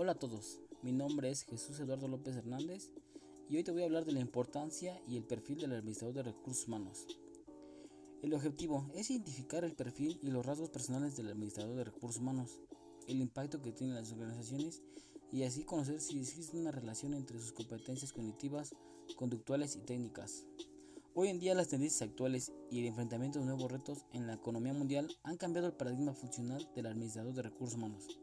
Hola a todos, mi nombre es Jesús Eduardo López Hernández y hoy te voy a hablar de la importancia y el perfil del administrador de recursos humanos. El objetivo es identificar el perfil y los rasgos personales del administrador de recursos humanos, el impacto que tiene en las organizaciones y así conocer si existe una relación entre sus competencias cognitivas, conductuales y técnicas. Hoy en día las tendencias actuales y el enfrentamiento de nuevos retos en la economía mundial han cambiado el paradigma funcional del administrador de recursos humanos.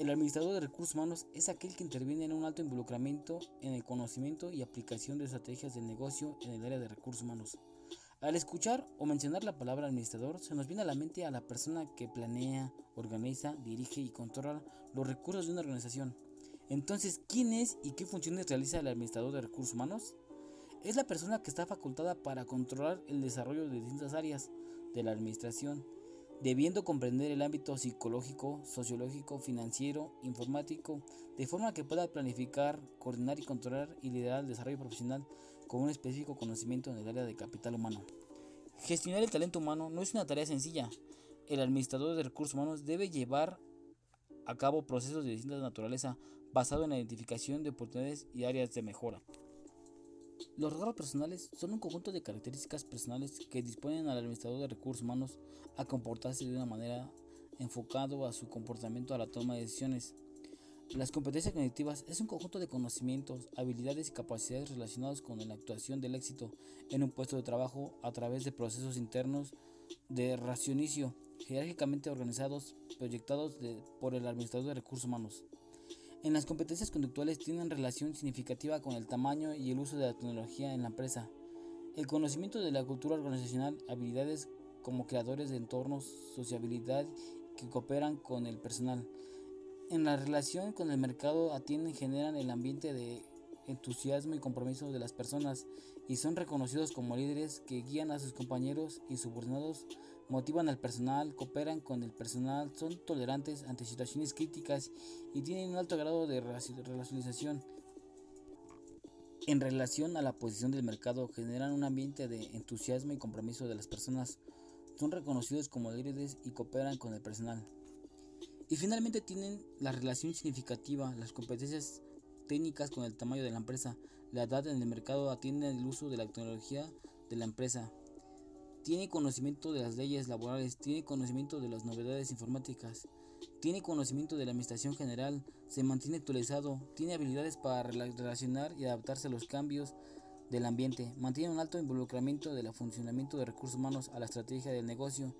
El administrador de recursos humanos es aquel que interviene en un alto involucramiento en el conocimiento y aplicación de estrategias de negocio en el área de recursos humanos. Al escuchar o mencionar la palabra administrador, se nos viene a la mente a la persona que planea, organiza, dirige y controla los recursos de una organización. Entonces, ¿quién es y qué funciones realiza el administrador de recursos humanos? Es la persona que está facultada para controlar el desarrollo de distintas áreas de la administración, debiendo comprender el ámbito psicológico, sociológico, financiero, informático, de forma que pueda planificar, coordinar y controlar y liderar el desarrollo profesional con un específico conocimiento en el área de capital humano. Gestionar el talento humano no es una tarea sencilla. El administrador de recursos humanos debe llevar a cabo procesos de distinta naturaleza basado en la identificación de oportunidades y áreas de mejora. Los rasgos personales son un conjunto de características personales que disponen al administrador de recursos humanos a comportarse de una manera enfocado a su comportamiento a la toma de decisiones. Las competencias cognitivas es un conjunto de conocimientos, habilidades y capacidades relacionados con la actuación del éxito en un puesto de trabajo a través de procesos internos de racionicio jerárquicamente organizados, proyectados por el administrador de recursos humanos. En las competencias conductuales tienen relación significativa con el tamaño y el uso de la tecnología en la empresa. El conocimiento de la cultura organizacional, habilidades como creadores de entornos, sociabilidad que cooperan con el personal. En la relación con el mercado atienden, generan el ambiente de entusiasmo y compromiso de las personas y son reconocidos como líderes que guían a sus compañeros y subordinados, motivan al personal, cooperan con el personal, son tolerantes ante situaciones críticas y tienen un alto grado de relacionalización. En relación a la posición del mercado, generan un ambiente de entusiasmo y compromiso de las personas, son reconocidos como líderes y cooperan con el personal. Y finalmente tienen la relación significativa, las competencias técnicas con el tamaño de la empresa. La edad en el mercado atiende el uso de la tecnología de la empresa. Tiene conocimiento de las leyes laborales, tiene conocimiento de las novedades informáticas, tiene conocimiento de la administración general, se mantiene actualizado, tiene habilidades para relacionar y adaptarse a los cambios del ambiente, mantiene un alto involucramiento del funcionamiento de recursos humanos a la estrategia del negocio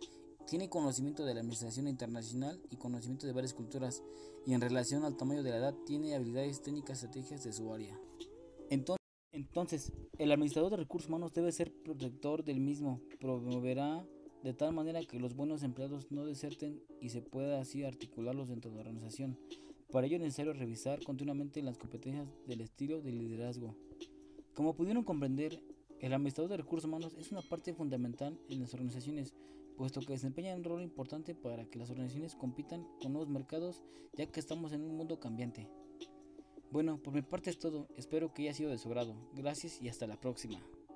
tiene conocimiento de la administración internacional y conocimiento de varias culturas y en relación al tamaño de la edad tiene habilidades técnicas estrategias de su área. Entonces, el administrador de recursos humanos debe ser protector del mismo, promoverá de tal manera que los buenos empleados no deserten y se pueda así articularlos dentro de la organización. Para ello es necesario revisar continuamente las competencias del estilo de liderazgo. Como pudieron comprender, el administrador de recursos humanos es una parte fundamental en las organizaciones, puesto que desempeña un rol importante para que las organizaciones compitan con nuevos mercados, ya que estamos en un mundo cambiante. Bueno, por mi parte es todo, espero que haya sido de su agrado. Gracias y hasta la próxima.